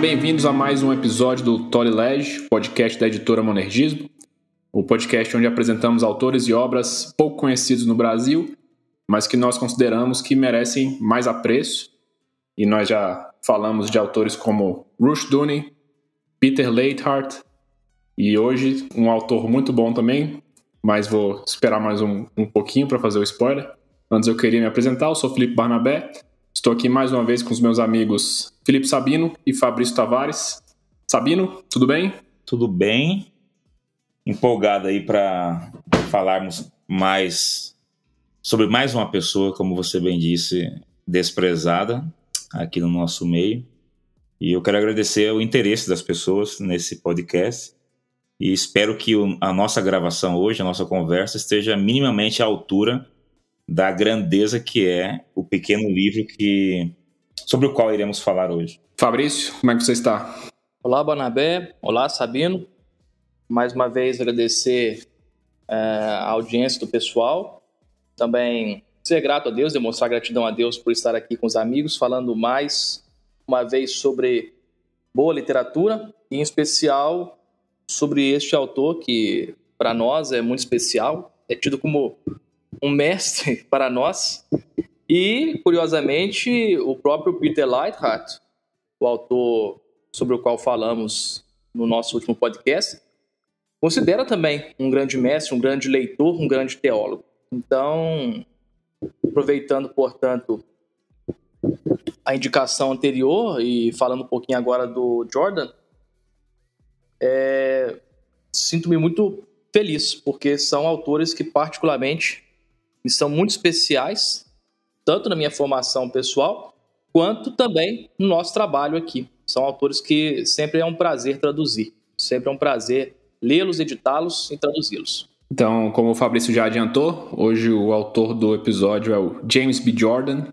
bem-vindos a mais um episódio do Tolilege, podcast da editora Monergismo, o podcast onde apresentamos autores e obras pouco conhecidos no Brasil, mas que nós consideramos que merecem mais apreço. E nós já falamos de autores como Dooney, Peter Leithart e hoje um autor muito bom também, mas vou esperar mais um, um pouquinho para fazer o spoiler. Antes eu queria me apresentar, eu sou Felipe Barnabé, Estou aqui mais uma vez com os meus amigos Felipe Sabino e Fabrício Tavares. Sabino, tudo bem? Tudo bem. Empolgado aí para falarmos mais sobre mais uma pessoa, como você bem disse, desprezada aqui no nosso meio. E eu quero agradecer o interesse das pessoas nesse podcast. E espero que a nossa gravação hoje, a nossa conversa, esteja minimamente à altura da grandeza que é o pequeno livro que sobre o qual iremos falar hoje. Fabrício, como é que você está? Olá, Banabé. Olá, Sabino. Mais uma vez agradecer é, a audiência do pessoal. Também ser grato a Deus, demonstrar gratidão a Deus por estar aqui com os amigos, falando mais uma vez sobre boa literatura e, em especial, sobre este autor que, para nós, é muito especial. É tido como um mestre para nós. E, curiosamente, o próprio Peter Lighthart, o autor sobre o qual falamos no nosso último podcast, considera também um grande mestre, um grande leitor, um grande teólogo. Então, aproveitando, portanto, a indicação anterior e falando um pouquinho agora do Jordan, é, sinto-me muito feliz, porque são autores que, particularmente, e são muito especiais, tanto na minha formação pessoal, quanto também no nosso trabalho aqui. São autores que sempre é um prazer traduzir, sempre é um prazer lê-los, editá-los e traduzi-los. Então, como o Fabrício já adiantou, hoje o autor do episódio é o James B. Jordan,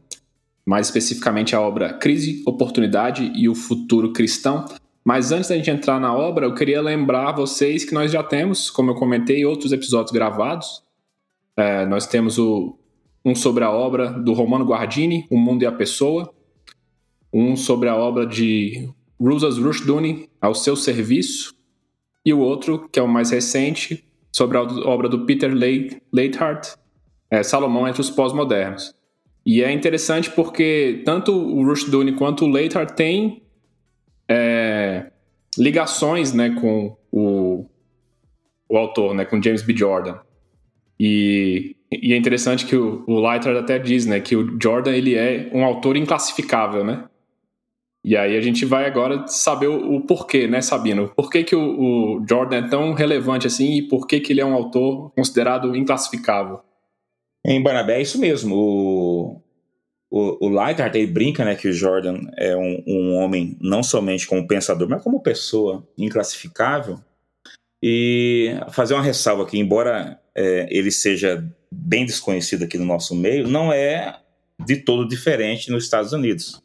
mais especificamente a obra Crise, Oportunidade e o Futuro Cristão. Mas antes da gente entrar na obra, eu queria lembrar vocês que nós já temos, como eu comentei, outros episódios gravados. É, nós temos o, um sobre a obra do Romano Guardini, O Mundo e a Pessoa, um sobre a obra de Rusas Rushduni, Ao Seu Serviço, e o outro, que é o mais recente, sobre a obra do Peter Leithart, é, Salomão entre os Pós-Modernos. E é interessante porque tanto o Rushduni quanto o Leithart têm é, ligações né, com o, o autor, né, com James B. Jordan. E, e é interessante que o, o até diz, né, que o Jordan ele é um autor inclassificável, né? E aí a gente vai agora saber o, o porquê, né, Sabino? Por que, que o, o, Jordan é tão relevante assim e por que, que ele é um autor considerado inclassificável? Em Barnabé é isso mesmo. O, o, o ele brinca né, que o Jordan é um, um homem não somente como pensador, mas como pessoa inclassificável. E fazer uma ressalva aqui, embora é, ele seja bem desconhecido aqui no nosso meio, não é de todo diferente nos Estados Unidos.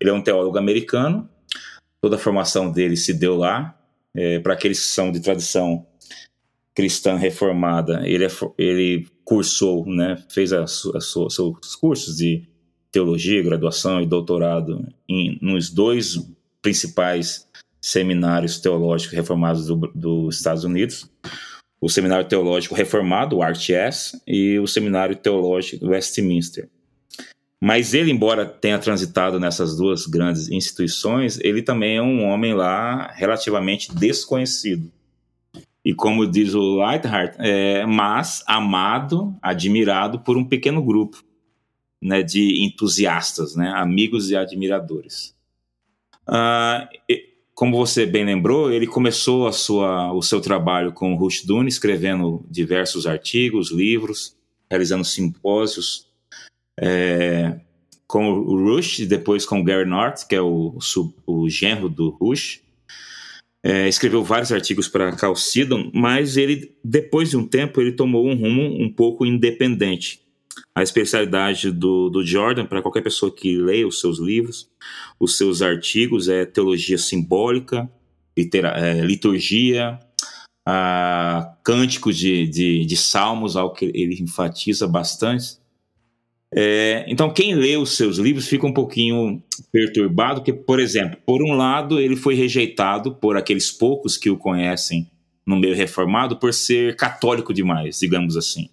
Ele é um teólogo americano, toda a formação dele se deu lá. É, Para aqueles que são de tradição cristã reformada, ele, é, ele cursou, né, fez a, a sua, seus cursos de teologia, graduação e doutorado em, nos dois principais seminários teológicos reformados dos do Estados Unidos o Seminário Teológico Reformado, o RTS, e o Seminário Teológico Westminster. Mas ele, embora tenha transitado nessas duas grandes instituições, ele também é um homem lá relativamente desconhecido. E como diz o Lightheart, é, mas amado, admirado por um pequeno grupo né, de entusiastas, né, amigos e admiradores. Uh, como você bem lembrou, ele começou a sua, o seu trabalho com Rushduni, escrevendo diversos artigos, livros, realizando simpósios é, com o Rush, depois com o Gary North, que é o, o, o genro do Rush. É, escreveu vários artigos para Chalcedon, mas ele, depois de um tempo, ele tomou um rumo um pouco independente a especialidade do, do Jordan, para qualquer pessoa que leia os seus livros, os seus artigos, é teologia simbólica, litera, é, liturgia, a, cânticos de, de, de salmos, algo que ele enfatiza bastante. É, então, quem lê os seus livros fica um pouquinho perturbado, porque, por exemplo, por um lado, ele foi rejeitado por aqueles poucos que o conhecem no meio reformado por ser católico demais, digamos assim,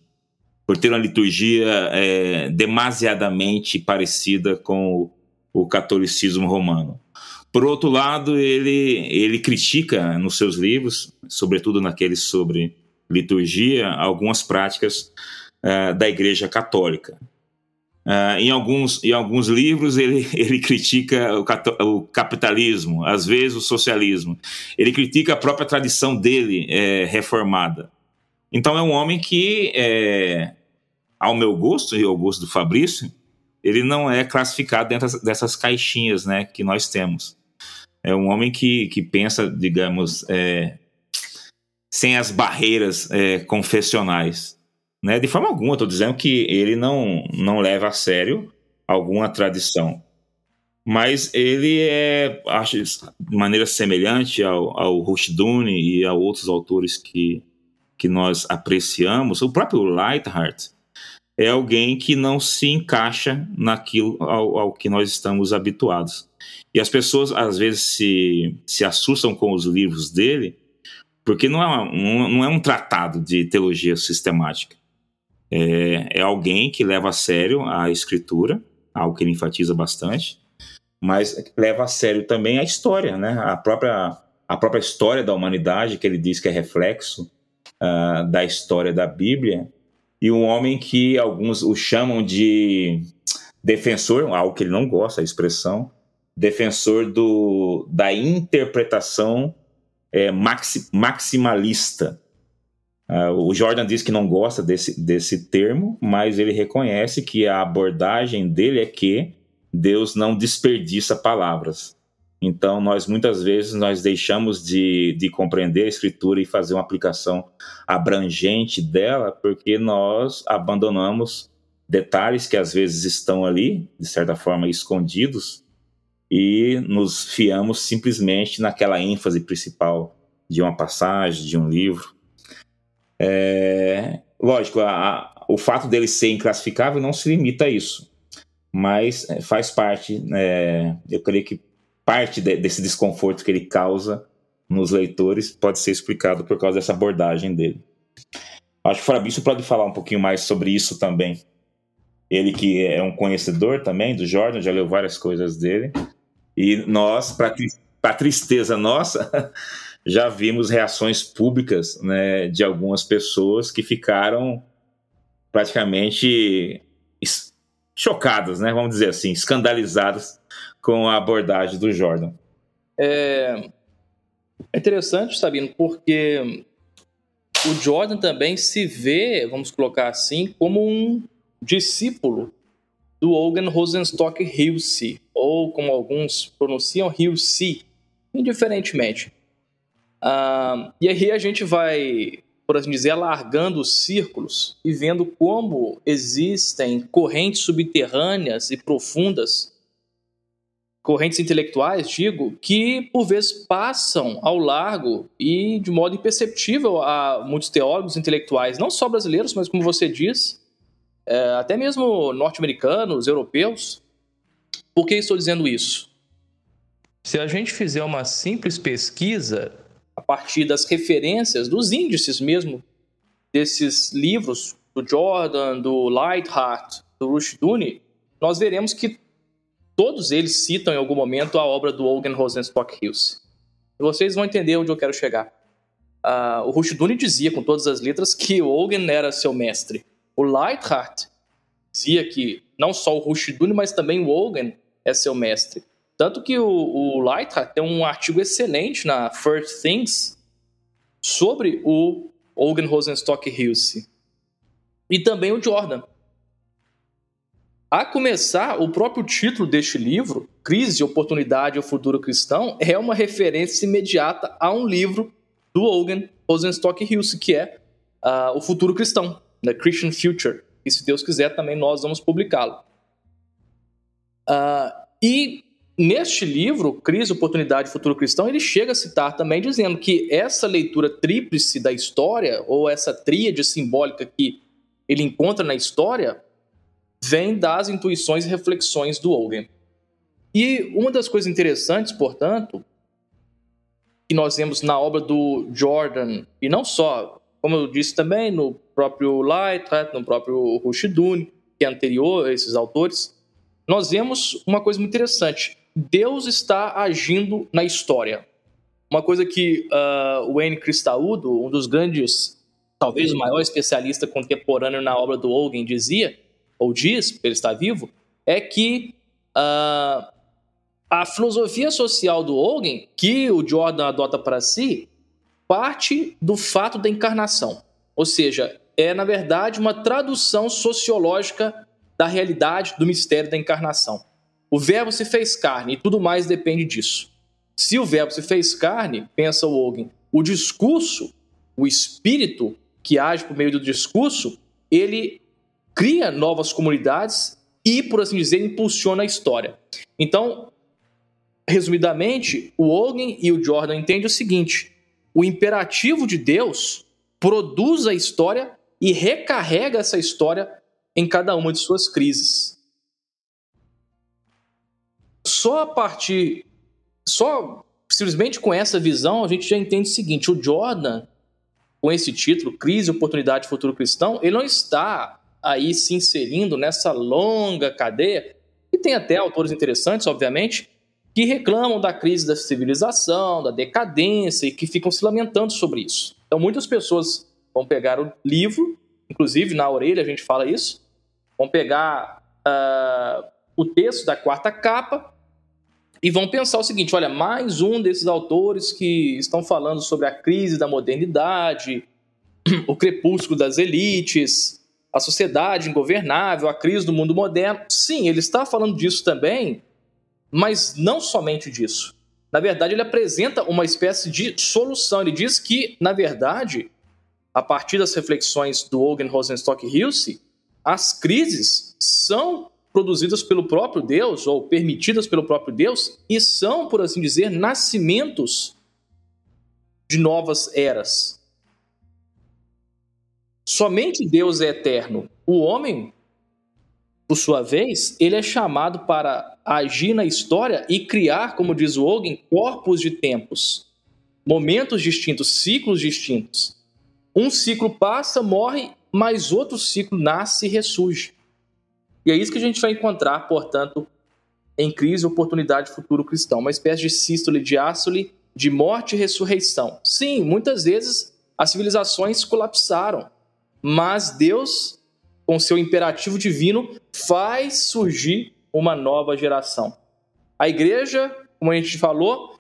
por ter uma liturgia é, demasiadamente parecida com o, o catolicismo romano. Por outro lado, ele, ele critica nos seus livros, sobretudo naqueles sobre liturgia, algumas práticas uh, da Igreja Católica. Uh, em, alguns, em alguns livros ele, ele critica o, o, capitalismo, às vezes o socialismo. Ele critica a própria tradição dele é, reformada. Então é um homem que, é, ao meu gosto e ao gosto do Fabrício, ele não é classificado dentro dessas caixinhas né, que nós temos. É um homem que, que pensa, digamos, é, sem as barreiras é, confessionais. Né? De forma alguma, estou dizendo que ele não, não leva a sério alguma tradição. Mas ele é, acho, de maneira semelhante ao, ao Rushduni e a outros autores que, que nós apreciamos, o próprio Lightheart é alguém que não se encaixa naquilo ao, ao que nós estamos habituados. E as pessoas às vezes se, se assustam com os livros dele, porque não é, um, não é um tratado de teologia sistemática. É, é alguém que leva a sério a escritura, algo que ele enfatiza bastante, mas leva a sério também a história, né? a, própria, a própria história da humanidade, que ele diz que é reflexo uh, da história da Bíblia, e um homem que alguns o chamam de defensor, algo que ele não gosta, a expressão, defensor do, da interpretação é, maxi, maximalista. Uh, o Jordan diz que não gosta desse, desse termo, mas ele reconhece que a abordagem dele é que Deus não desperdiça palavras. Então, nós muitas vezes nós deixamos de, de compreender a escritura e fazer uma aplicação abrangente dela, porque nós abandonamos detalhes que às vezes estão ali, de certa forma escondidos, e nos fiamos simplesmente naquela ênfase principal de uma passagem, de um livro. É, lógico, a, a, o fato dele ser inclassificável não se limita a isso, mas é, faz parte, é, eu creio que parte de, desse desconforto que ele causa nos leitores pode ser explicado por causa dessa abordagem dele. Acho que o Fabrício pode falar um pouquinho mais sobre isso também. Ele que é um conhecedor também do Jordan, já leu várias coisas dele. E nós, para tristeza nossa, já vimos reações públicas né, de algumas pessoas que ficaram praticamente chocadas, né, vamos dizer assim, escandalizadas com a abordagem do Jordan. É, é interessante, Sabino, porque o Jordan também se vê, vamos colocar assim, como um discípulo do Hogan Rosenstock Hilse, ou como alguns pronunciam, Hilse, indiferentemente. Uh, e aí a gente vai, por assim dizer, alargando os círculos e vendo como existem correntes subterrâneas e profundas, correntes intelectuais, digo, que por vezes passam ao largo e de modo imperceptível a muitos teólogos intelectuais, não só brasileiros, mas como você diz, é, até mesmo norte-americanos, europeus. Por que estou dizendo isso? Se a gente fizer uma simples pesquisa a partir das referências, dos índices mesmo, desses livros do Jordan, do Lightheart, do Rushduni, nós veremos que todos eles citam em algum momento a obra do Ogan Rosenstock Hills. E vocês vão entender onde eu quero chegar. Uh, o Rushduni dizia com todas as letras que o Ogan era seu mestre. O Lightheart dizia que não só o Rushduni, mas também o Ogan é seu mestre. Tanto que o, o Lightheart tem um artigo excelente na First Things sobre o Ogan Rosenstock Hilse. E também o Jordan. A começar, o próprio título deste livro, Crise, Oportunidade e o Futuro Cristão, é uma referência imediata a um livro do Ogan Rosenstock Hilse, que é uh, O Futuro Cristão, The Christian Future. E se Deus quiser, também nós vamos publicá-lo. Uh, e Neste livro, Crise, Oportunidade e Futuro Cristão, ele chega a citar também dizendo que essa leitura tríplice da história, ou essa tríade simbólica que ele encontra na história, vem das intuições e reflexões do Hogan. E uma das coisas interessantes, portanto, que nós vemos na obra do Jordan, e não só, como eu disse também, no próprio Leitrat, no próprio Rushduni, que é anterior a esses autores, nós vemos uma coisa muito interessante. Deus está agindo na história. Uma coisa que uh, Wayne Cristaldo, um dos grandes, talvez o maior especialista contemporâneo na obra do Hogan, dizia, ou diz, porque ele está vivo, é que uh, a filosofia social do Hogan, que o Jordan adota para si, parte do fato da encarnação. Ou seja, é, na verdade, uma tradução sociológica da realidade do mistério da encarnação. O verbo se fez carne e tudo mais depende disso. Se o verbo se fez carne, pensa o Hogan, o discurso, o espírito que age por meio do discurso, ele cria novas comunidades e, por assim dizer, impulsiona a história. Então, resumidamente, o Hogan e o Jordan entendem o seguinte: o imperativo de Deus produz a história e recarrega essa história em cada uma de suas crises. Só a partir, só simplesmente com essa visão, a gente já entende o seguinte: o Jordan, com esse título, Crise, Oportunidade Futuro Cristão, ele não está aí se inserindo nessa longa cadeia, e tem até autores interessantes, obviamente, que reclamam da crise da civilização, da decadência e que ficam se lamentando sobre isso. Então, muitas pessoas vão pegar o livro, inclusive na orelha a gente fala isso, vão pegar uh, o texto da quarta capa e vão pensar o seguinte: olha, mais um desses autores que estão falando sobre a crise da modernidade, o crepúsculo das elites, a sociedade ingovernável, a crise do mundo moderno. Sim, ele está falando disso também, mas não somente disso. Na verdade, ele apresenta uma espécie de solução. Ele diz que, na verdade, a partir das reflexões do Hogan Rosenstock Hilse, as crises são produzidas pelo próprio Deus ou permitidas pelo próprio Deus e são, por assim dizer, nascimentos de novas eras. Somente Deus é eterno. O homem por sua vez, ele é chamado para agir na história e criar, como diz o Hogan, corpos de tempos, momentos distintos, ciclos distintos. Um ciclo passa, morre, mas outro ciclo nasce e ressurge. E é isso que a gente vai encontrar, portanto, em crise, oportunidade, futuro cristão, uma espécie de sístole, diástole, de morte e ressurreição. Sim, muitas vezes as civilizações colapsaram, mas Deus com seu imperativo divino, faz surgir uma nova geração. A igreja, como a gente falou,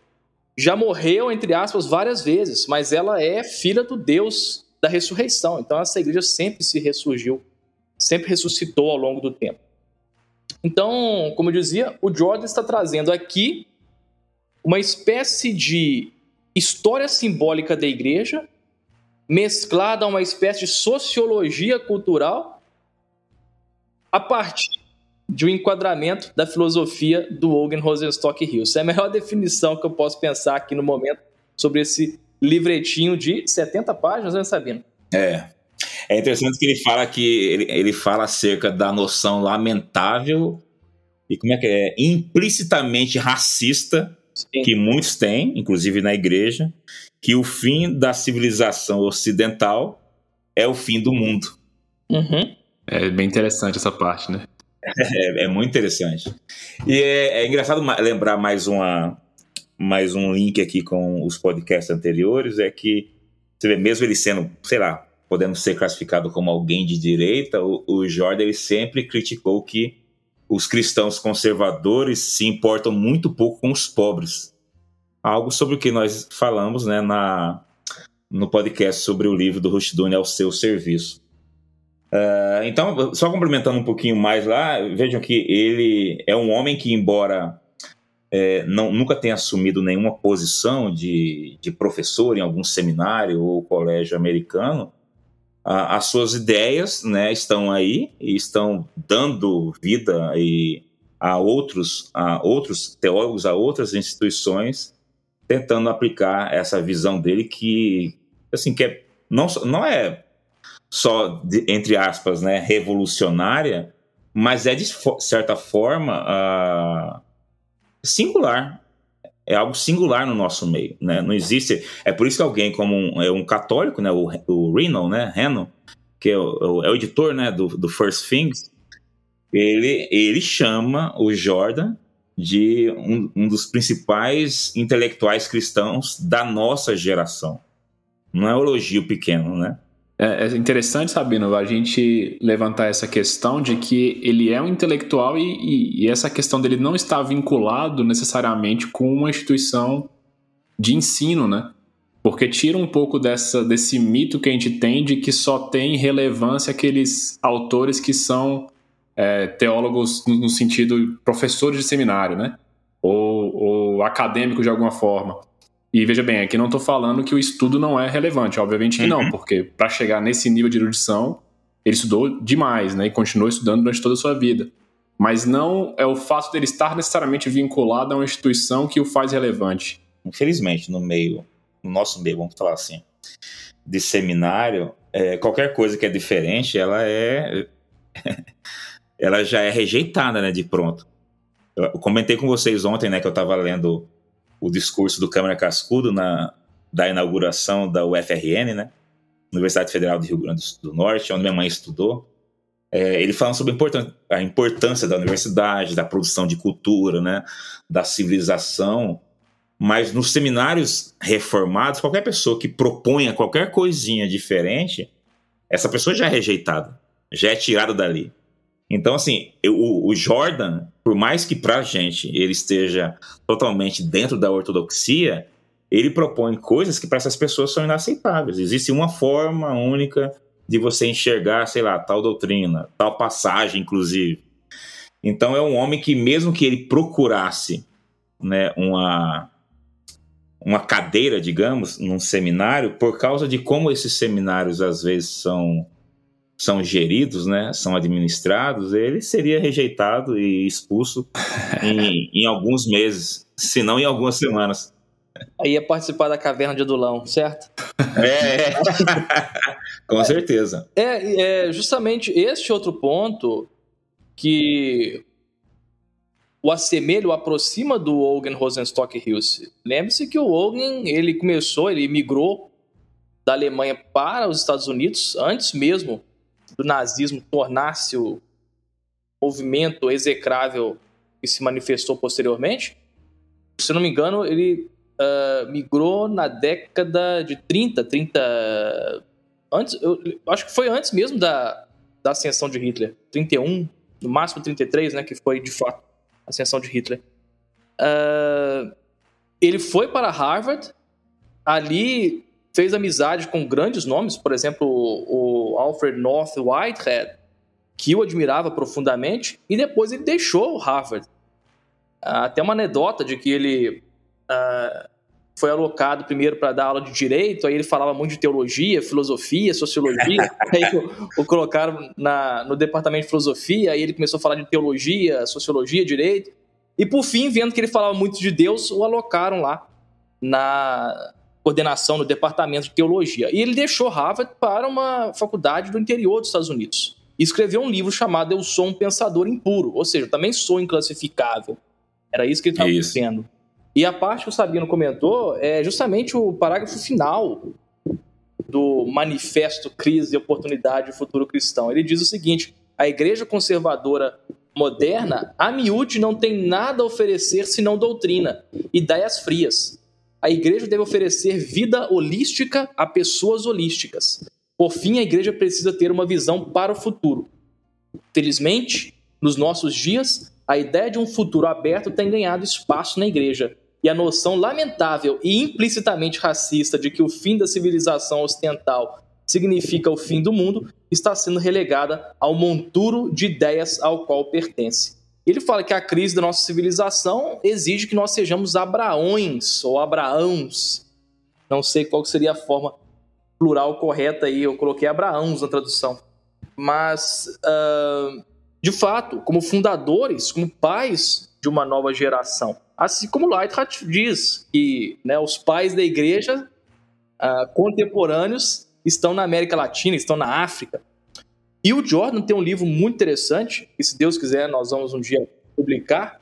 já morreu, entre aspas, várias vezes, mas ela é filha do Deus da ressurreição. Então, essa igreja sempre se ressurgiu, sempre ressuscitou ao longo do tempo. Então, como eu dizia, o Jordan está trazendo aqui uma espécie de história simbólica da igreja, mesclada a uma espécie de sociologia cultural a partir de um enquadramento da filosofia do Hogan Rosenstock Hills. É a melhor definição que eu posso pensar aqui no momento sobre esse livretinho de 70 páginas, né, Sabino? É. É interessante que ele fala que ele, ele fala acerca da noção lamentável e como é que é implicitamente racista Sim. que muitos têm, inclusive na igreja, que o fim da civilização ocidental é o fim do mundo. Uhum. É bem interessante essa parte, né? É, é muito interessante. E é, é, engraçado lembrar mais, uma, mais um link aqui com os podcasts anteriores, é que, você vê, mesmo ele sendo, sei lá, podendo ser classificado como alguém de direita, o, o Jordan ele sempre criticou que os cristãos conservadores se importam muito pouco com os pobres. Algo sobre o que nós falamos né, na, no podcast sobre o livro do Rushduni ao seu serviço. Uh, então, só complementando um pouquinho mais lá, vejam que ele é um homem que, embora é, não, nunca tenha assumido nenhuma posição de, de professor em algum seminário ou colégio americano, as suas ideias né, estão aí e estão dando vida e a outros, a outros teólogos, a outras instituições, tentando aplicar essa visão dele que, assim, que é, não, não é só, de, entre aspas, né, revolucionária, mas é de certa forma uh, singular. É algo singular no nosso meio, né? Não existe. É por isso que alguém como um, é um católico, né? O, o Reno, né? Reno, que é o, é o editor, né? Do, do First Things, ele, ele chama o Jordan de um, um dos principais intelectuais cristãos da nossa geração. Não é um elogio pequeno, né? É, é interessante, Sabino, a gente levantar essa questão de que ele é um intelectual e, e, e, essa questão dele não está vinculado necessariamente com uma instituição de ensino, né? Porque tira um pouco dessa, desse mito que a gente tem de que só tem relevância aqueles autores que são é, teólogos no sentido professores de seminário, né? Ou, ou acadêmicos de alguma forma. E veja bem, aqui não estou falando que o estudo não é relevante, obviamente que uhum. não, porque para chegar nesse nível de erudição, ele estudou demais, né? E continuou estudando durante toda a sua vida. Mas não é o fato dele estar necessariamente vinculado a uma instituição que o faz relevante. Infelizmente, no meio, no nosso meio, vamos falar assim, de seminário, é, qualquer coisa que é diferente, ela é. ela já é rejeitada, né, de pronto. Eu comentei com vocês ontem, né, que eu estava lendo o discurso do Câmara Cascudo na, da inauguração da UFRN, né? Universidade Federal do Rio Grande do Norte, onde minha mãe estudou. É, ele falando sobre a importância da universidade, da produção de cultura, né? Da civilização. Mas nos seminários reformados, qualquer pessoa que proponha qualquer coisinha diferente, essa pessoa já é rejeitada, já é tirada dali. Então, assim, eu, o Jordan, por mais que pra gente ele esteja totalmente dentro da ortodoxia, ele propõe coisas que para essas pessoas são inaceitáveis. Existe uma forma única de você enxergar, sei lá, tal doutrina, tal passagem, inclusive. Então é um homem que, mesmo que ele procurasse né, uma, uma cadeira, digamos, num seminário, por causa de como esses seminários às vezes são são geridos, né, são administrados, ele seria rejeitado e expulso em, em alguns meses, se não em algumas semanas. Aí ia participar da caverna de Adulão, certo? É, com certeza. É, é justamente este outro ponto que o assemelha, o aproxima do Ogen Rosenstock Hills. Lembre-se que o Ogen, ele começou, ele migrou da Alemanha para os Estados Unidos antes mesmo do nazismo tornar-se o movimento execrável que se manifestou posteriormente. Se não me engano, ele uh, migrou na década de 30, 30. Antes, eu, acho que foi antes mesmo da, da ascensão de Hitler. 31, no máximo 33, né? Que foi de fato a ascensão de Hitler. Uh, ele foi para Harvard, ali fez amizade com grandes nomes, por exemplo, o Alfred North Whitehead, que o admirava profundamente, e depois ele deixou o Harvard. Ah, até uma anedota de que ele uh, foi alocado primeiro para dar aula de direito, aí ele falava muito de teologia, filosofia, sociologia, aí o, o colocaram na, no departamento de filosofia, aí ele começou a falar de teologia, sociologia, direito, e por fim, vendo que ele falava muito de Deus, o alocaram lá na, coordenação no departamento de teologia. E ele deixou Harvard para uma faculdade do interior dos Estados Unidos. E escreveu um livro chamado Eu Sou um Pensador Impuro, ou seja, também sou inclassificável. Era isso que ele estava dizendo. E a parte que o Sabino comentou é justamente o parágrafo final do Manifesto Crise, Oportunidade e Futuro Cristão. Ele diz o seguinte: a igreja conservadora moderna, a miúde, não tem nada a oferecer senão doutrina, ideias frias a igreja deve oferecer vida holística a pessoas holísticas. Por fim, a igreja precisa ter uma visão para o futuro. Felizmente, nos nossos dias, a ideia de um futuro aberto tem ganhado espaço na igreja, e a noção lamentável e implicitamente racista de que o fim da civilização ocidental significa o fim do mundo está sendo relegada ao monturo de ideias ao qual pertence. Ele fala que a crise da nossa civilização exige que nós sejamos abraões ou abraãos. Não sei qual seria a forma plural correta aí, eu coloquei abraãos na tradução. Mas, uh, de fato, como fundadores, como pais de uma nova geração. Assim como Lightheart diz, que né, os pais da igreja uh, contemporâneos estão na América Latina, estão na África. E o Jordan tem um livro muito interessante, que se Deus quiser nós vamos um dia publicar,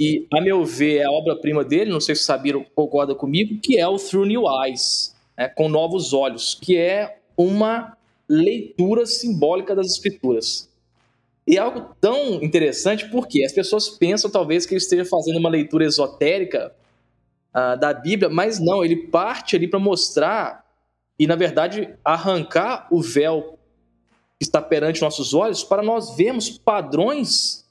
e a meu ver é a obra-prima dele, não sei se o Sabiro concorda comigo, que é o Through New Eyes, né, com novos olhos, que é uma leitura simbólica das escrituras. E é algo tão interessante porque as pessoas pensam talvez que ele esteja fazendo uma leitura esotérica uh, da Bíblia, mas não, ele parte ali para mostrar e, na verdade, arrancar o véu que está perante nossos olhos para nós vermos padrões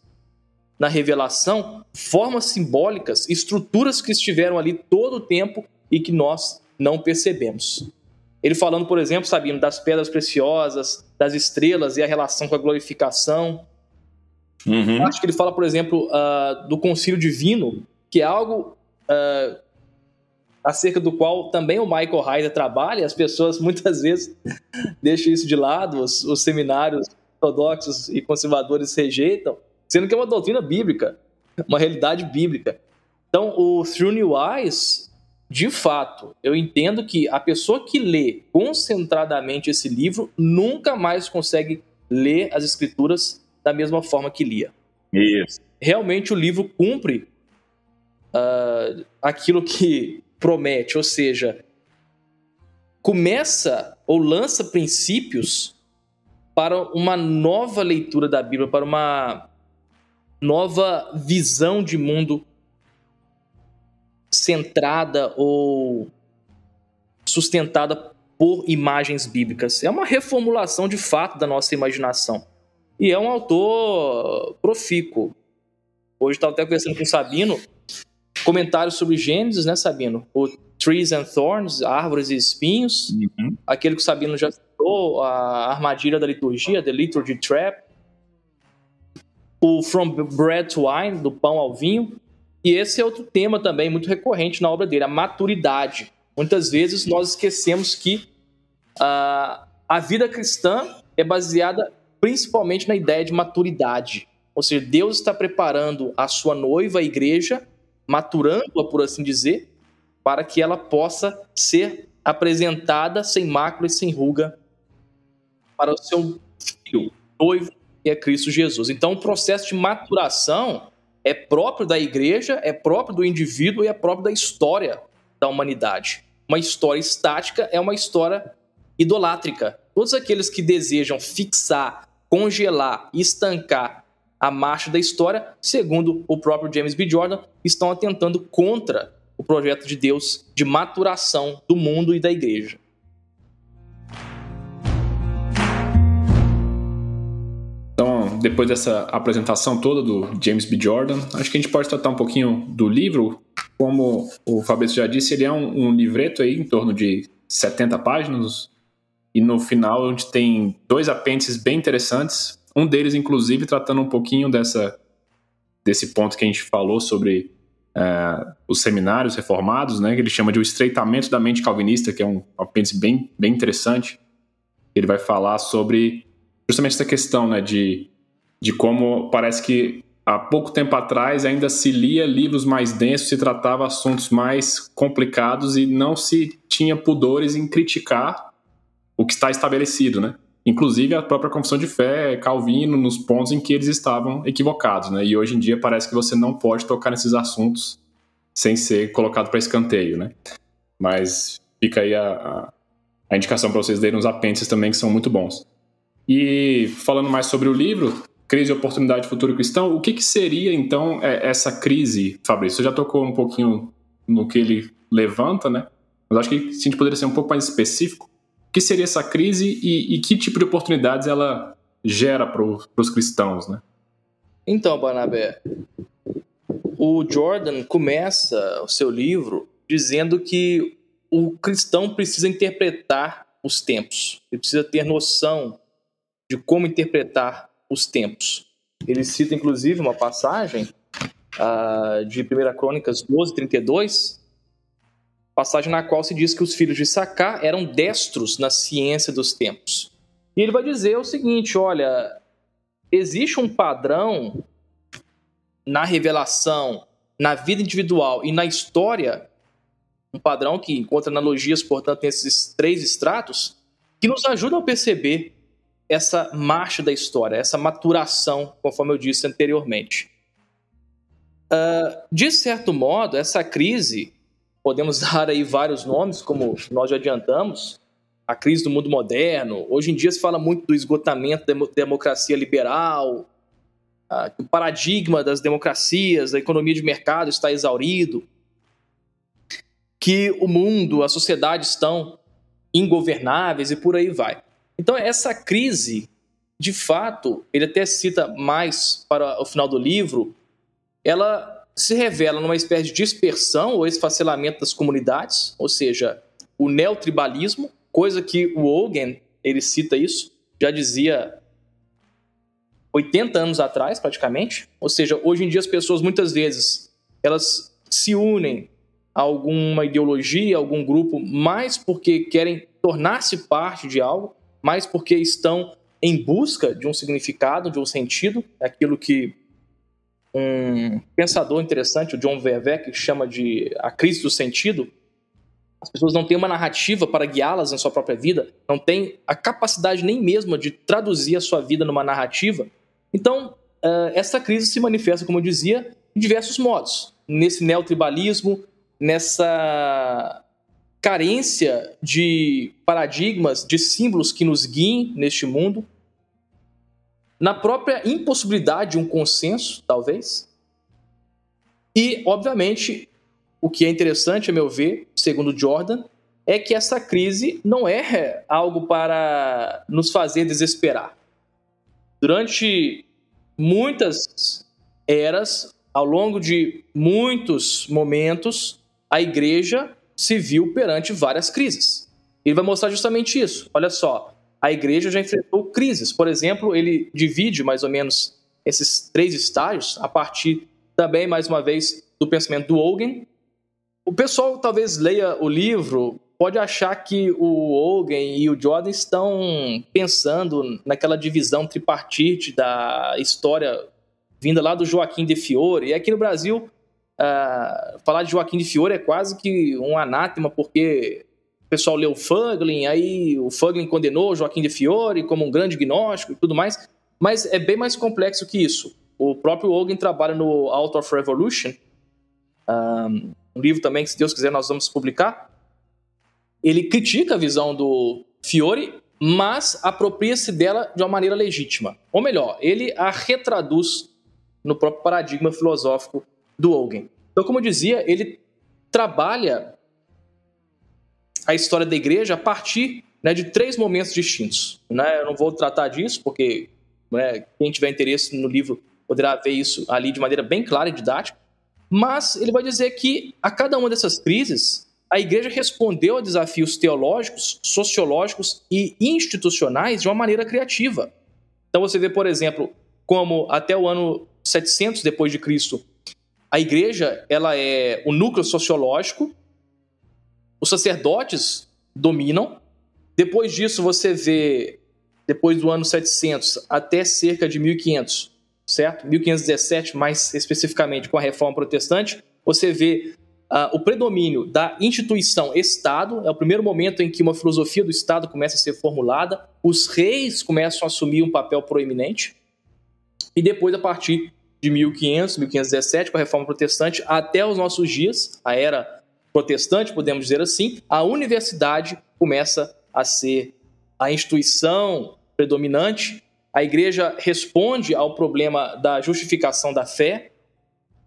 na revelação, formas simbólicas, estruturas que estiveram ali todo o tempo e que nós não percebemos. Ele falando, por exemplo, sabendo das pedras preciosas, das estrelas e a relação com a glorificação. Uhum. Acho que ele fala, por exemplo, uh, do concílio divino, que é algo uh, acerca do qual também o Michael Heiser trabalha, as pessoas muitas vezes deixam isso de lado, os, os seminários ortodoxos e conservadores rejeitam, sendo que é uma doutrina bíblica, uma realidade bíblica. Então, o Through New Eyes, de fato, eu entendo que a pessoa que lê concentradamente esse livro nunca mais consegue ler as escrituras da mesma forma que lia. Isso. Realmente o livro cumpre uh, aquilo que promete, ou seja, começa ou lança princípios para uma nova leitura da Bíblia, para uma nova visão de mundo centrada ou sustentada por imagens bíblicas. É uma reformulação de fato da nossa imaginação. E é um autor profícuo. Hoje estava até conversando com o Sabino comentários sobre Gênesis, né, Sabino? O Trees and Thorns, Árvores e Espinhos, uhum. aquele que o Sabino já citou, a Armadilha da Liturgia, The Liturgy Trap, o From Bread to Wine, do pão ao vinho, e esse é outro tema também muito recorrente na obra dele, a maturidade. Muitas vezes nós esquecemos que uh, a vida cristã é baseada principalmente na ideia de maturidade. Ou seja, Deus está preparando a sua noiva, a igreja, maturando-a, por assim dizer, para que ela possa ser apresentada sem mácula e sem ruga para o seu filho, noivo, que é Cristo Jesus. Então, o processo de maturação é próprio da igreja, é próprio do indivíduo e é próprio da história da humanidade. Uma história estática é uma história idolátrica. Todos aqueles que desejam fixar, congelar, estancar a marcha da história, segundo o próprio James B. Jordan, estão atentando contra o projeto de Deus de maturação do mundo e da igreja. Então, depois dessa apresentação toda do James B. Jordan, acho que a gente pode tratar um pouquinho do livro. Como o Fabrício já disse, ele é um, um livreto aí em torno de 70 páginas, e no final a gente tem dois apêndices bem interessantes um deles, inclusive, tratando um pouquinho dessa, desse ponto que a gente falou sobre uh, os seminários reformados, né, que ele chama de o estreitamento da mente calvinista, que é um apêndice bem, bem interessante. Ele vai falar sobre justamente essa questão né, de, de como parece que há pouco tempo atrás ainda se lia livros mais densos, se tratava assuntos mais complicados e não se tinha pudores em criticar o que está estabelecido, né? Inclusive a própria confissão de fé, Calvino, nos pontos em que eles estavam equivocados, né? E hoje em dia parece que você não pode tocar nesses assuntos sem ser colocado para escanteio, né? Mas fica aí a, a, indicação para vocês lerem os apêndices também, que são muito bons. E falando mais sobre o livro, Crise, Oportunidade, Futuro Cristão, o que, que seria então é, essa crise, Fabrício? Você já tocou um pouquinho no que ele levanta, né? Mas acho que se a gente poderia ser um pouco mais específico, que seria essa crise e, e que tipo de oportunidades ela gera para os cristãos, né? Então, Barnabé, o Jordan começa o seu livro dizendo que o cristão precisa interpretar os tempos, ele precisa ter noção de como interpretar os tempos. Ele cita, inclusive, uma passagem uh, de 1 Crônicas 12, 32, passagem na qual se diz que os filhos de Sacá eram destros na ciência dos tempos. E ele vai dizer o seguinte: olha, existe um padrão na revelação, na vida individual e na história, um padrão que encontra analogias, portanto, nesses três estratos, que nos ajudam a perceber essa marcha da história, essa maturação, conforme eu disse anteriormente. Uh, de certo modo, essa crise, podemos dar aí vários nomes, como nós já adiantamos, a crise do mundo moderno. Hoje em dia se fala muito do esgotamento da democracia liberal, uh, o paradigma das democracias, da economia de mercado está exaurido, que o mundo, a sociedade estão ingovernáveis e por aí vai. Então, essa crise, de fato, ele até cita mais para o final do livro, ela se revela numa espécie de dispersão ou esfacelamento das comunidades, ou seja, o neotribalismo, coisa que o Hogan, ele cita isso, já dizia 80 anos atrás, praticamente. Ou seja, hoje em dia as pessoas muitas vezes elas se unem a alguma ideologia, algum grupo, mais porque querem tornar-se parte de algo, mais porque estão em busca de um significado, de um sentido, aquilo que um pensador interessante, o John Verveck, chama de a crise do sentido. As pessoas não têm uma narrativa para guiá-las na sua própria vida, não têm a capacidade nem mesmo de traduzir a sua vida numa narrativa. Então, uh, essa crise se manifesta, como eu dizia, em diversos modos. Nesse neotribalismo, nessa carência de paradigmas, de símbolos que nos guiem neste mundo, na própria impossibilidade de um consenso, talvez. E, obviamente, o que é interessante, a meu ver, segundo Jordan, é que essa crise não é algo para nos fazer desesperar. Durante muitas eras, ao longo de muitos momentos, a igreja se viu perante várias crises. Ele vai mostrar justamente isso. Olha só, a igreja já enfrentou crises. Por exemplo, ele divide mais ou menos esses três estágios a partir também, mais uma vez, do pensamento do Hogan. O pessoal talvez leia o livro, pode achar que o Hogan e o Jordan estão pensando naquela divisão tripartite da história vinda lá do Joaquim de Fiore. E aqui no Brasil, uh, falar de Joaquim de Fiore é quase que um anátema, porque o pessoal leu Fuglin, aí o Fuglin condenou Joaquim de Fiore como um grande gnóstico e tudo mais, mas é bem mais complexo que isso. O próprio Hogan trabalha no Out of Revolution, um, livro também que, se Deus quiser, nós vamos publicar. Ele critica a visão do Fiore, mas apropria-se dela de uma maneira legítima. Ou melhor, ele a retraduz no próprio paradigma filosófico do Hogan. Então, como eu dizia, ele trabalha a história da igreja a partir né, de três momentos distintos. Né? Eu não vou tratar disso, porque né, quem tiver interesse no livro poderá ver isso ali de maneira bem clara e didática. Mas ele vai dizer que a cada uma dessas crises, a igreja respondeu a desafios teológicos, sociológicos e institucionais de uma maneira criativa. Então você vê, por exemplo, como até o ano 700 depois de Cristo, a igreja ela é o núcleo sociológico os sacerdotes dominam. Depois disso, você vê, depois do ano 700 até cerca de 1500, certo? 1517, mais especificamente com a reforma protestante, você vê uh, o predomínio da instituição Estado. É o primeiro momento em que uma filosofia do Estado começa a ser formulada. Os reis começam a assumir um papel proeminente. E depois, a partir de 1500, 1517, com a reforma protestante, até os nossos dias, a era protestante, podemos dizer assim, a universidade começa a ser a instituição predominante. A igreja responde ao problema da justificação da fé.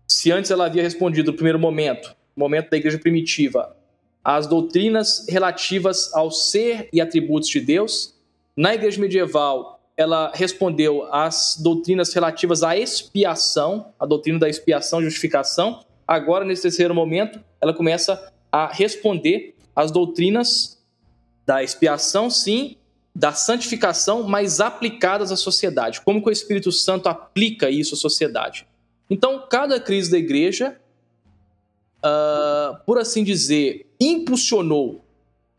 Se antes ela havia respondido no primeiro momento, momento da igreja primitiva, às doutrinas relativas ao ser e atributos de Deus, na igreja medieval ela respondeu às doutrinas relativas à expiação, a doutrina da expiação e justificação, Agora, nesse terceiro momento, ela começa a responder às doutrinas da expiação, sim, da santificação, mas aplicadas à sociedade. Como que o Espírito Santo aplica isso à sociedade? Então, cada crise da igreja, uh, por assim dizer, impulsionou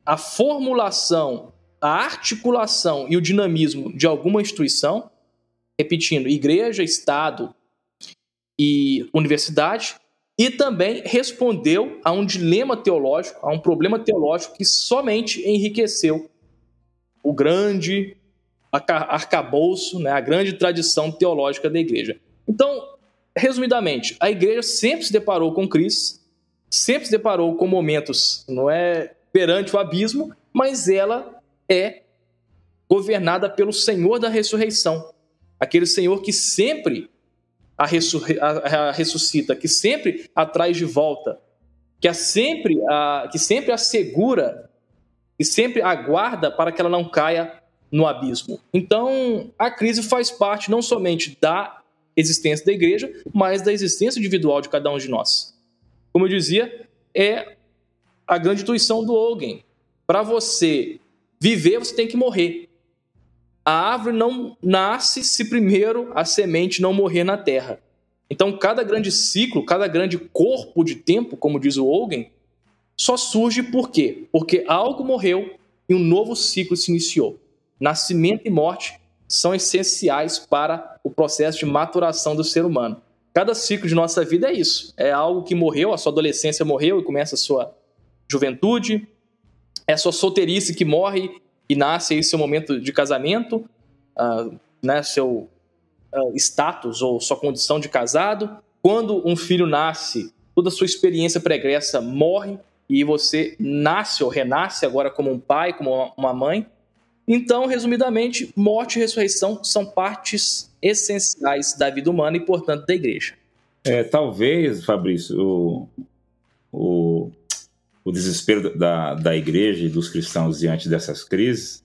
a formulação, a articulação e o dinamismo de alguma instituição, repetindo, igreja, Estado e universidade, e também respondeu a um dilema teológico, a um problema teológico que somente enriqueceu o grande arcabouço, né, a grande tradição teológica da igreja. Então, resumidamente, a igreja sempre se deparou com crises, sempre se deparou com momentos, não é perante o abismo, mas ela é governada pelo Senhor da ressurreição, aquele Senhor que sempre a, a, a ressuscita, que sempre a traz de volta, que, a sempre, a, que sempre assegura, que sempre aguarda para que ela não caia no abismo. Então, a crise faz parte não somente da existência da igreja, mas da existência individual de cada um de nós. Como eu dizia, é a grande intuição do Hogan. Para você viver, você tem que morrer. A árvore não nasce se primeiro a semente não morrer na terra. Então, cada grande ciclo, cada grande corpo de tempo, como diz o Hogan, só surge por quê? Porque algo morreu e um novo ciclo se iniciou nascimento e morte são essenciais para o processo de maturação do ser humano. Cada ciclo de nossa vida é isso. É algo que morreu, a sua adolescência morreu e começa a sua juventude. É a sua solteirice que morre e nasce aí seu momento de casamento, uh, né, seu uh, status ou sua condição de casado. Quando um filho nasce, toda a sua experiência pregressa morre e você nasce ou renasce agora como um pai, como uma mãe. Então, resumidamente, morte e ressurreição são partes essenciais da vida humana e, portanto, da igreja. É, talvez, Fabrício, o, o, o desespero da, da igreja e dos cristãos diante dessas crises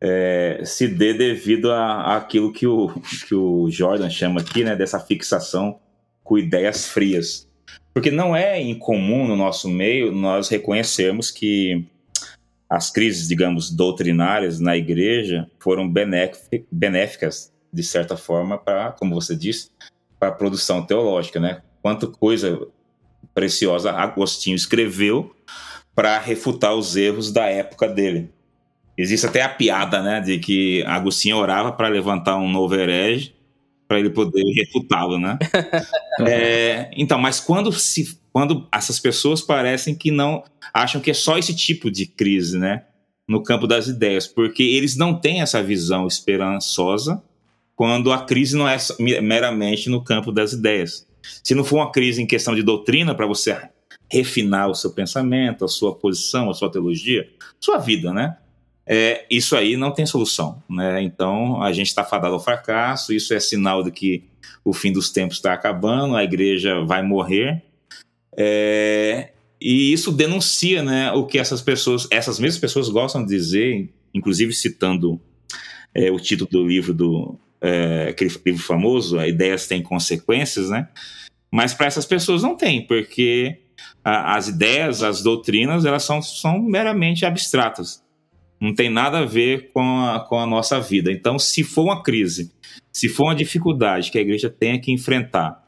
é, se dê devido a, aquilo que o, que o Jordan chama aqui, né, dessa fixação com ideias frias. Porque não é incomum no nosso meio nós reconhecermos que as crises, digamos, doutrinárias na igreja foram benéficas, de certa forma, para, como você disse, para a produção teológica, né? Quanta coisa preciosa Agostinho escreveu para refutar os erros da época dele. Existe até a piada, né, de que Agostinho orava para levantar um novo herege para ele poder refutá-lo, né? é, então, mas quando se quando essas pessoas parecem que não acham que é só esse tipo de crise, né, no campo das ideias, porque eles não têm essa visão esperançosa quando a crise não é meramente no campo das ideias. Se não for uma crise em questão de doutrina para você refinar o seu pensamento, a sua posição, a sua teologia, sua vida, né? É, isso aí não tem solução, né? Então a gente está fadado ao fracasso. Isso é sinal de que o fim dos tempos está acabando, a igreja vai morrer é, e isso denuncia né, o que essas pessoas, essas mesmas pessoas gostam de dizer, inclusive citando é, o título do livro do é, aquele livro famoso, Ideias têm consequências, né? Mas para essas pessoas não tem, porque a, as ideias, as doutrinas, elas são, são meramente abstratas. Não tem nada a ver com a, com a nossa vida. Então, se for uma crise, se for uma dificuldade que a igreja tenha que enfrentar,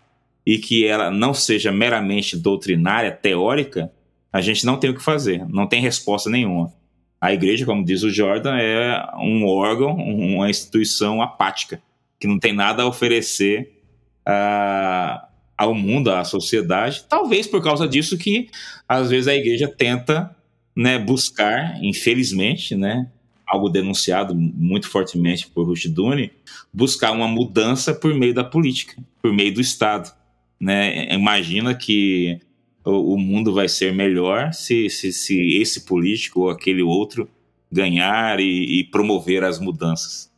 e que ela não seja meramente doutrinária, teórica, a gente não tem o que fazer, não tem resposta nenhuma. A igreja, como diz o Jordan, é um órgão, uma instituição apática, que não tem nada a oferecer uh, ao mundo, à sociedade. Talvez por causa disso que, às vezes, a igreja tenta né, buscar, infelizmente, né, algo denunciado muito fortemente por Rushduni, buscar uma mudança por meio da política, por meio do Estado né? Imagina que o, o mundo vai ser melhor se, se, se, esse político ou aquele outro ganhar e, e promover as mudanças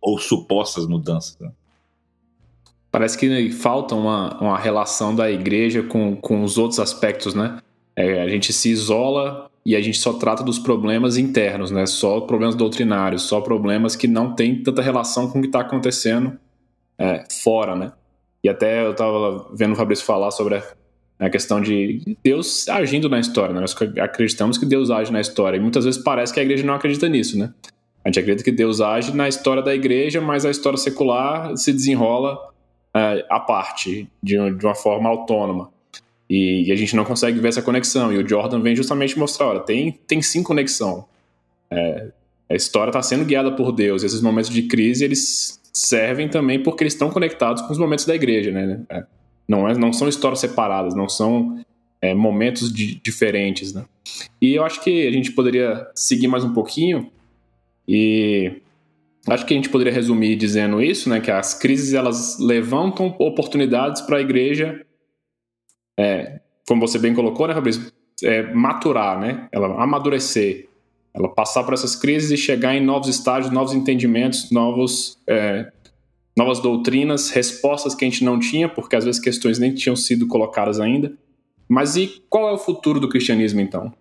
ou supostas mudanças. Né? Parece que falta uma, uma relação da igreja com, com os outros aspectos, né? É, a gente se isola e a gente só trata dos problemas internos, né? Só problemas doutrinários, só problemas que não têm tanta relação com o que está acontecendo é, fora, né? E até eu estava vendo o Fabrício falar sobre a, questão de Deus agindo na história. Né? Nós acreditamos que Deus age na história. E muitas vezes parece que a igreja não acredita nisso, né? A gente acredita que Deus age na história da igreja, mas a história secular se desenrola uh, à parte, de, de, uma forma autônoma. E, e, a gente não consegue ver essa conexão. E o Jordan vem justamente mostrar: olha, tem, tem sim conexão. É, a história está sendo guiada por Deus. E esses momentos de crise, eles servem também porque eles estão conectados com os momentos da igreja, né? É, não, é, não são histórias separadas, não são é, momentos de, diferentes, né? E eu acho que a gente poderia seguir mais um pouquinho e acho que a gente poderia resumir dizendo isso, né? Que as crises elas levantam oportunidades para a igreja, é, como você bem colocou, né, Fabrício? É, maturar, né? Ela amadurecer, ela passar por essas crises e chegar em novos estágios, novos entendimentos, novos, é, novas doutrinas, respostas que a gente não tinha, porque às vezes questões nem tinham sido colocadas ainda. Mas e qual é o futuro do cristianismo então?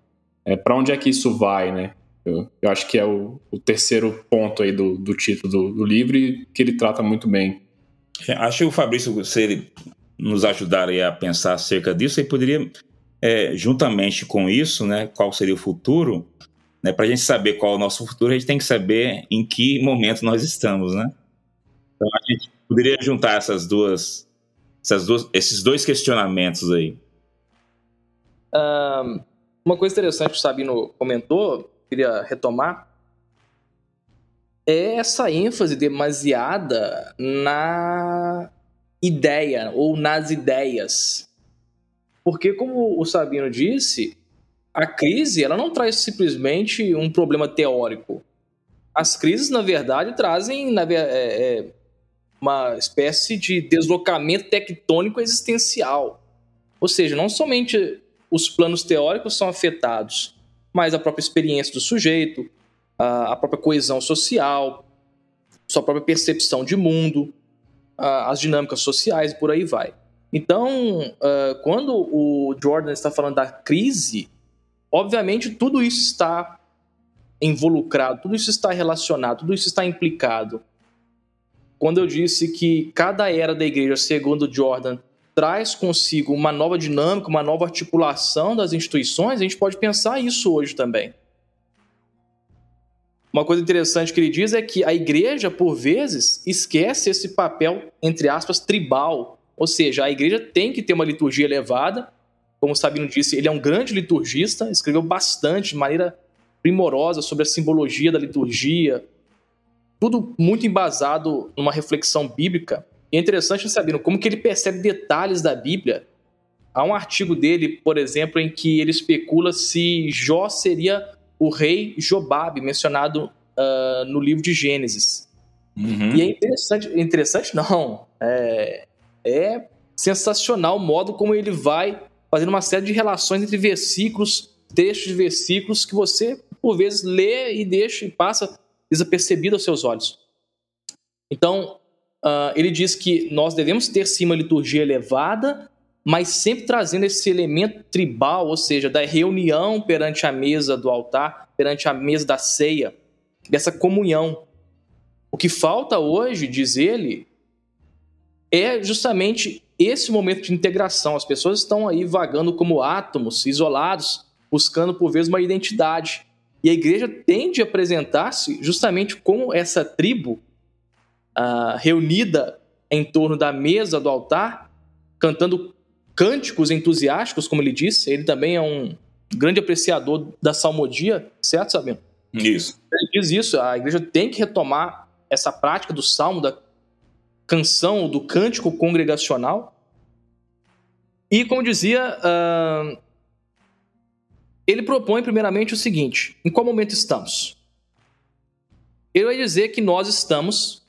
É, para onde é que isso vai, né? Eu, eu acho que é o, o, terceiro ponto aí do, do título do, do, livro que ele trata muito bem. É, acho que o Fabrício, se ele nos ajudar a pensar acerca disso, ele poderia, é, juntamente com isso, né, qual seria o futuro, né, para a gente saber qual é o nosso futuro, a gente tem que saber em que momento nós estamos, né? Então a gente poderia juntar essas duas, essas duas esses dois questionamentos aí. Um, uma coisa interessante que o Sabino comentou queria retomar é essa ênfase demasiada na ideia ou nas ideias. Porque, como o Sabino disse, a crise ela não traz simplesmente um problema teórico. As crises, na verdade, trazem na, é, é, uma espécie de deslocamento tectônico existencial. Ou seja, não somente os planos teóricos são afetados, mas a própria experiência do sujeito, a, própria coesão social, sua própria percepção de mundo, as dinâmicas sociais e por aí vai. Então, quando o Jordan está falando da crise, obviamente tudo isso está involucrado, tudo isso está relacionado, tudo isso está implicado. Quando eu disse que cada era da igreja, segundo Jordan, traz consigo uma nova dinâmica, uma nova articulação das instituições, a gente pode pensar isso hoje também. Uma coisa interessante que ele diz é que a igreja, por vezes, esquece esse papel, entre aspas, tribal. Ou seja, a igreja tem que ter uma liturgia elevada. Como o Sabino disse, ele é um grande liturgista, escreveu bastante, de maneira primorosa, sobre a simbologia da liturgia. Tudo muito embasado numa reflexão bíblica. E é interessante saber como que ele percebe detalhes da Bíblia. Há um artigo dele, por exemplo, em que ele especula se Jó seria o rei Jobabe, mencionado uh, no livro de Gênesis. Uhum. E é interessante, interessante não, é, é sensacional o modo como ele vai fazendo uma série de relações entre versículos, textos de versículos que você, por vezes, lê e deixa e passa desapercebido aos seus olhos. Então, uh, ele diz que nós devemos ter sim uma liturgia elevada, mas sempre trazendo esse elemento tribal, ou seja, da reunião perante a mesa do altar, perante a mesa da ceia, dessa comunhão. O que falta hoje, diz ele, é justamente esse momento de integração. As pessoas estão aí vagando como átomos, isolados, buscando por vezes uma identidade. E a igreja tende a apresentar-se justamente como essa tribo uh, reunida em torno da mesa do altar, cantando cânticos entusiásticos, como ele disse. Ele também é um grande apreciador da salmodia, certo, Sabino? Isso. Ele diz isso, a igreja tem que retomar essa prática do salmo, da canção, do cântico congregacional. E, como dizia, uh, ele propõe primeiramente o seguinte: em qual momento estamos? Ele vai dizer que nós estamos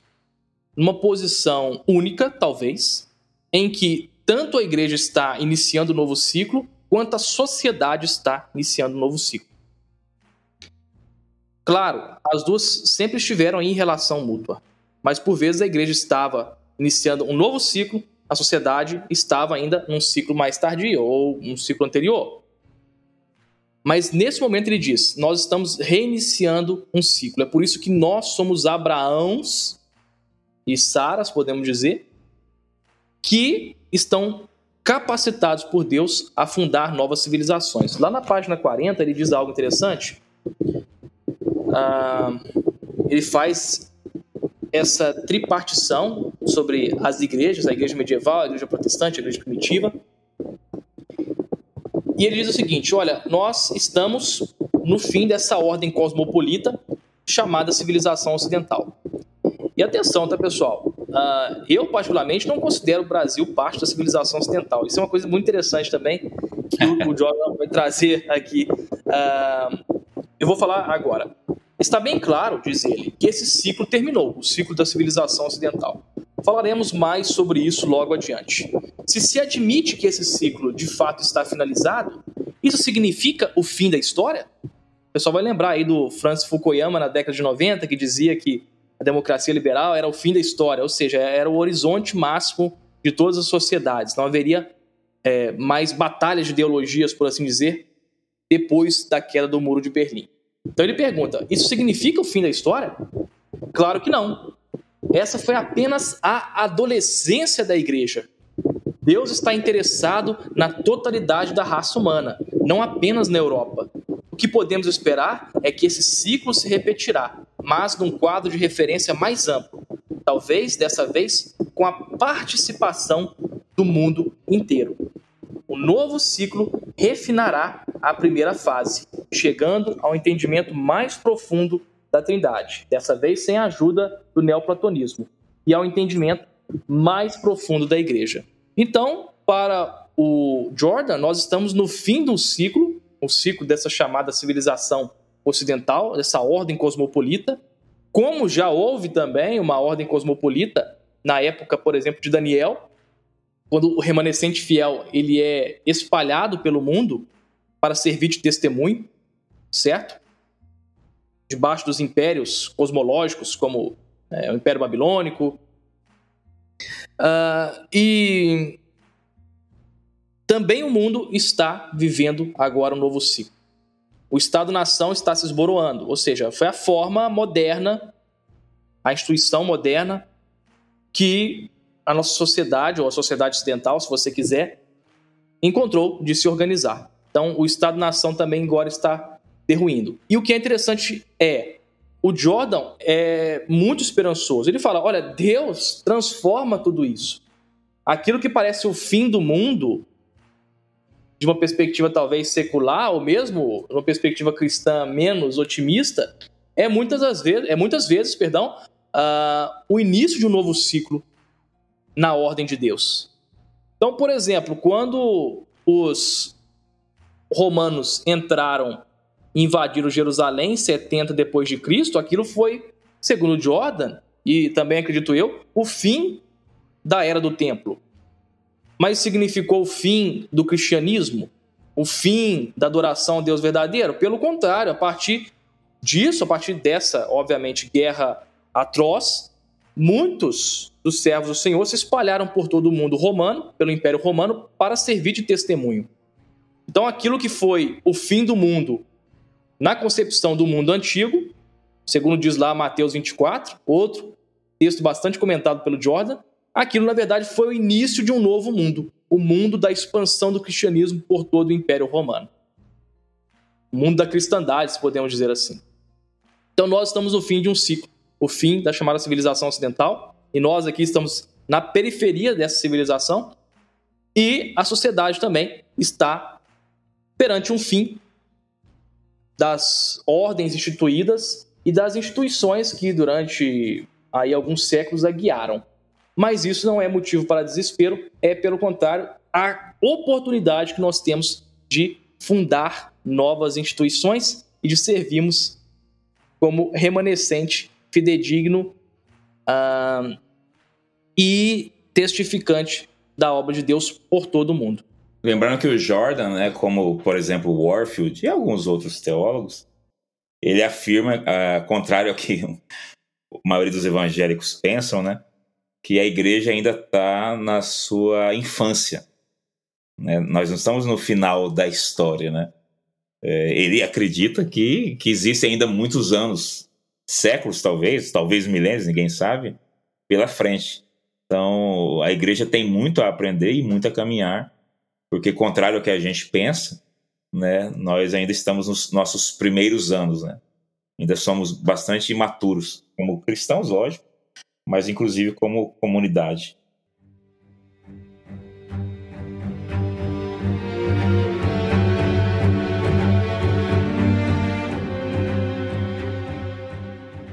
numa posição única, talvez, em que tanto a igreja está iniciando um novo ciclo, quanto a sociedade está iniciando um novo ciclo. Claro, as duas sempre estiveram em relação mútua, mas por vezes a igreja estava iniciando um novo ciclo, a sociedade estava ainda num ciclo mais tardio ou um ciclo anterior. Mas nesse momento ele diz: nós estamos reiniciando um ciclo. É por isso que nós somos Abraãos e Saras, podemos dizer, que estão capacitados por Deus a fundar novas civilizações. Lá na página 40, ele diz algo interessante. Ah, ele faz essa tripartição sobre as igrejas, a igreja medieval, a igreja protestante, a igreja primitiva. E ele diz o seguinte: olha, nós estamos no fim dessa ordem cosmopolita chamada civilização ocidental. E atenção, tá, pessoal? Uh, eu, particularmente, não considero o Brasil parte da civilização ocidental. Isso é uma coisa muito interessante também, que o, o Jordan vai trazer aqui. Uh, eu vou falar agora. Está bem claro, diz ele, que esse ciclo terminou, o ciclo da civilização ocidental. Falaremos mais sobre isso logo adiante. Se se admite que esse ciclo de fato está finalizado, isso significa o fim da história? O pessoal vai lembrar aí do Francis Fukuyama na década de 90, que dizia que a democracia liberal era o fim da história, ou seja, era o horizonte máximo de todas as sociedades. Não haveria é, mais batalhas de ideologias, por assim dizer, depois da queda do Muro de Berlim. Então ele pergunta: isso significa o fim da história? Claro que não. Essa foi apenas a adolescência da igreja. Deus está interessado na totalidade da raça humana, não apenas na Europa. O que podemos esperar é que esse ciclo se repetirá, mas num quadro de referência mais amplo, talvez dessa vez com a participação do mundo inteiro. O novo ciclo refinará a primeira fase, chegando ao entendimento mais profundo da Trindade, dessa vez sem a ajuda do neoplatonismo, e ao entendimento mais profundo da igreja. Então, para o Jordan, nós estamos no fim do ciclo, o ciclo dessa chamada civilização ocidental, dessa ordem cosmopolita, como já houve também uma ordem cosmopolita na época, por exemplo, de Daniel, quando o remanescente fiel ele é espalhado pelo mundo para servir de testemunho, certo? debaixo dos impérios cosmológicos, como é, o Império Babilônico. Uh, e também o mundo está vivendo agora um novo ciclo. O Estado-nação está se esboroando, ou seja, foi a forma moderna, a instituição moderna que a nossa sociedade, ou a sociedade ocidental, se você quiser, encontrou de se organizar. Então, o Estado-nação também agora está derruindo. E o que é interessante é, o Jordan é muito esperançoso. Ele fala: olha, Deus transforma tudo isso. Aquilo que parece o fim do mundo, de uma perspectiva talvez secular, ou mesmo uma perspectiva cristã menos otimista, é muitas das vezes, é muitas vezes, perdão, uh, o início de um novo ciclo na ordem de Deus. Então, por exemplo, quando os romanos entraram invadiram Jerusalém em 70 depois de Cristo, aquilo foi, segundo Jordan, e também acredito eu, o fim da era do templo. Mas significou o fim do cristianismo, o fim da adoração a Deus verdadeiro? Pelo contrário, a partir disso, a partir dessa, obviamente, guerra atroz, muitos dos servos do Senhor se espalharam por todo o mundo romano, pelo Império Romano, para servir de testemunho. Então, aquilo que foi o fim do mundo na concepção do mundo antigo, segundo diz lá Mateus 24, outro texto bastante comentado pelo Jordan, aquilo na verdade foi o início de um novo mundo, o mundo da expansão do cristianismo por todo o Império Romano. O mundo da cristandade, se podemos dizer assim. Então nós estamos no fim de um ciclo, o fim da chamada civilização ocidental, e nós aqui estamos na periferia dessa civilização, e a sociedade também está perante um fim das ordens instituídas e das instituições que durante aí alguns séculos a guiaram. Mas isso não é motivo para desespero, é pelo contrário a oportunidade que nós temos de fundar novas instituições e de servirmos como remanescente fidedigno uh, e testificante da obra de Deus por todo o mundo. Lembrando que o Jordan, né, como por exemplo Warfield e alguns outros teólogos, ele afirma, uh, contrário ao que a maioria dos evangélicos pensam, né, que a igreja ainda está na sua infância. Né? Nós não estamos no final da história. Né? É, ele acredita que, que existem ainda muitos anos, séculos talvez, talvez milênios, ninguém sabe, pela frente. Então a igreja tem muito a aprender e muito a caminhar porque contrário ao que a gente pensa, né, nós ainda estamos nos nossos primeiros anos, né? Ainda somos bastante imaturos como cristãos, lógico, mas inclusive como comunidade.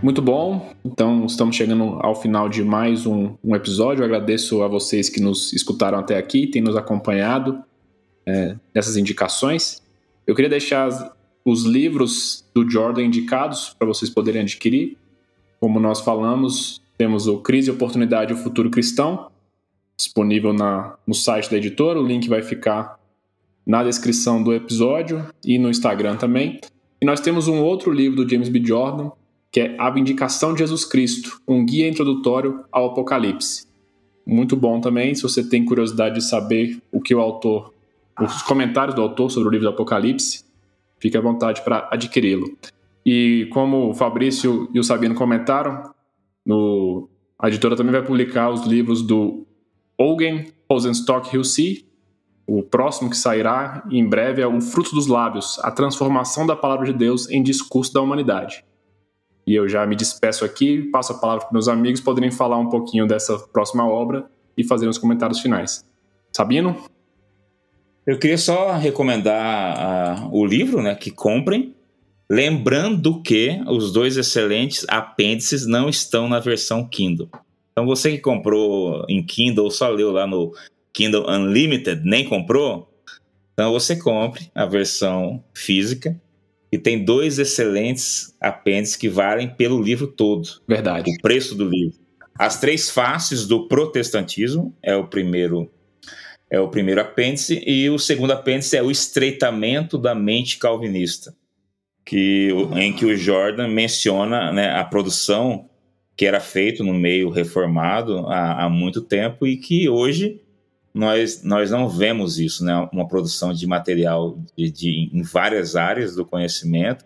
Muito bom. Então, estamos chegando ao final de mais um, um, episódio. Eu agradeço a vocês que nos escutaram até aqui, têm nos acompanhado é, nessas indicações. Eu queria deixar os livros do Jordan indicados para vocês poderem adquirir. Como nós falamos, temos o Crise, Oportunidade e o Futuro Cristão, disponível na, no site da editora. O link vai ficar na descrição do episódio e no Instagram também. E nós temos um outro livro do James B. Jordan, que é A Vindicação de Jesus Cristo, um guia introdutório ao Apocalipse. Muito bom também, se você tem curiosidade de saber o que o autor, os comentários do autor sobre o livro do Apocalipse, fique à vontade para adquiri-lo. E como o Fabrício e o Sabino comentaram, no, a editora também vai publicar os livros do Ogen Rosenstock Hilsi. O próximo que sairá em breve é O Fruto dos Lábios, a transformação da palavra de Deus em discurso da humanidade. E eu já me despeço aqui, passo a palavra para meus amigos poderem falar um pouquinho dessa próxima obra e fazer os comentários finais. Sabino? Eu queria só recomendar uh, o livro, né, que comprem, lembrando que os dois excelentes apêndices não estão na versão Kindle. Então você que comprou em Kindle ou só leu lá no Kindle Unlimited, nem comprou, então você compre a versão física e tem dois excelentes apêndices que valem pelo livro todo. Verdade. O preço do livro. As três faces do protestantismo é o primeiro é o primeiro apêndice e o segundo apêndice é o estreitamento da mente calvinista, que em que o Jordan menciona né, a produção que era feito no meio reformado há, há muito tempo e que hoje nós, nós não vemos isso, né? Uma produção de material de, de, em várias áreas do conhecimento,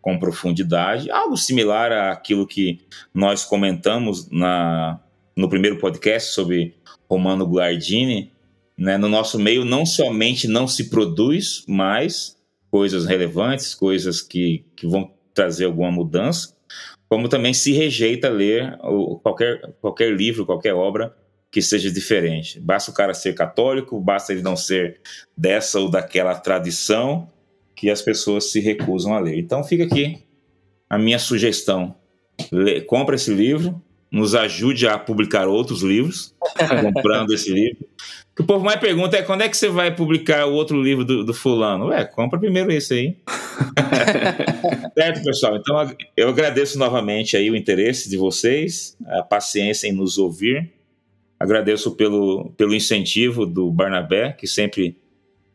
com profundidade, algo similar àquilo que nós comentamos na, no primeiro podcast sobre Romano Guardini. Né? No nosso meio, não somente não se produz mais coisas relevantes, coisas que, que vão trazer alguma mudança, como também se rejeita ler qualquer, qualquer livro, qualquer obra que seja diferente. Basta o cara ser católico, basta ele não ser dessa ou daquela tradição que as pessoas se recusam a ler. Então fica aqui a minha sugestão. Lê, compra esse livro, nos ajude a publicar outros livros, comprando esse livro. O que o povo mais pergunta é quando é que você vai publicar o outro livro do, do fulano? Ué, compra primeiro esse aí. certo, pessoal? Então eu agradeço novamente aí o interesse de vocês, a paciência em nos ouvir. Agradeço pelo, pelo incentivo do Barnabé, que sempre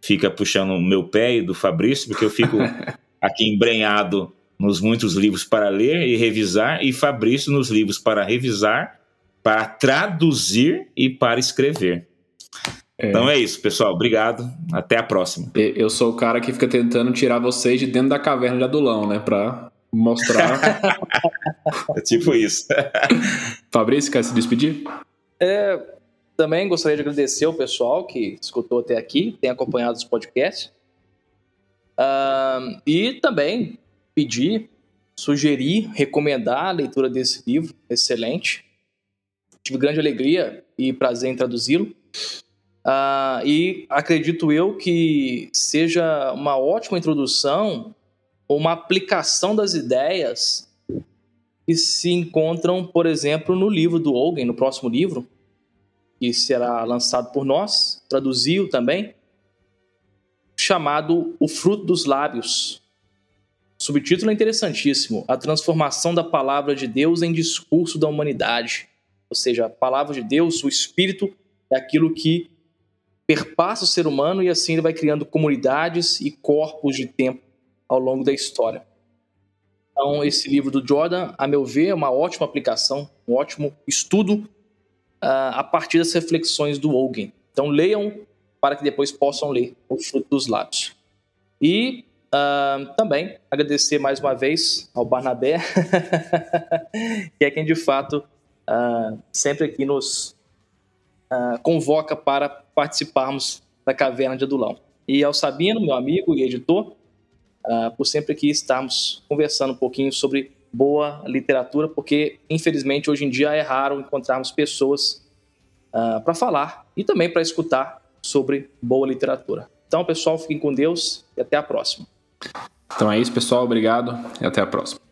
fica puxando o meu pé e do Fabrício, porque eu fico aqui embrenhado nos muitos livros para ler e revisar, e Fabrício nos livros para revisar, para traduzir e para escrever. É. Então é isso, pessoal. Obrigado. Até a próxima. Eu sou o cara que fica tentando tirar vocês de dentro da caverna de Adulão, né? Para mostrar. é tipo isso. Fabrício, quer se despedir? É, também gostaria de agradecer ao pessoal que escutou até aqui, tem acompanhado os podcasts. Uh, e também pedir, sugerir, recomendar a leitura desse livro, excelente. Tive grande alegria e prazer em traduzi-lo. Uh, e acredito eu que seja uma ótima introdução, uma aplicação das ideias que se encontram, por exemplo, no livro do Ogen, no próximo livro, que será lançado por nós, traduziu também, chamado O Fruto dos Lábios. Subtítulo é interessantíssimo: A transformação da palavra de Deus em discurso da humanidade. Ou seja, a palavra de Deus, o Espírito, é aquilo que perpassa o ser humano e assim ele vai criando comunidades e corpos de tempo ao longo da história. Então, esse livro do Jordan, a meu ver, é uma ótima aplicação, um ótimo estudo uh, a partir das reflexões do Ogen. Então, leiam para que depois possam ler o fruto dos lábios. E uh, também agradecer mais uma vez ao Barnabé, que é quem de fato uh, sempre aqui nos convoca para participarmos da Caverna de Adulão. E ao Sabino, meu amigo e editor, uh, por sempre aqui estarmos conversando um pouquinho sobre boa literatura, porque infelizmente hoje em dia é raro encontrarmos pessoas uh, para falar e também para escutar sobre boa literatura. Então, pessoal, fiquem com Deus e até a próxima. Então é isso, pessoal. Obrigado e até a próxima.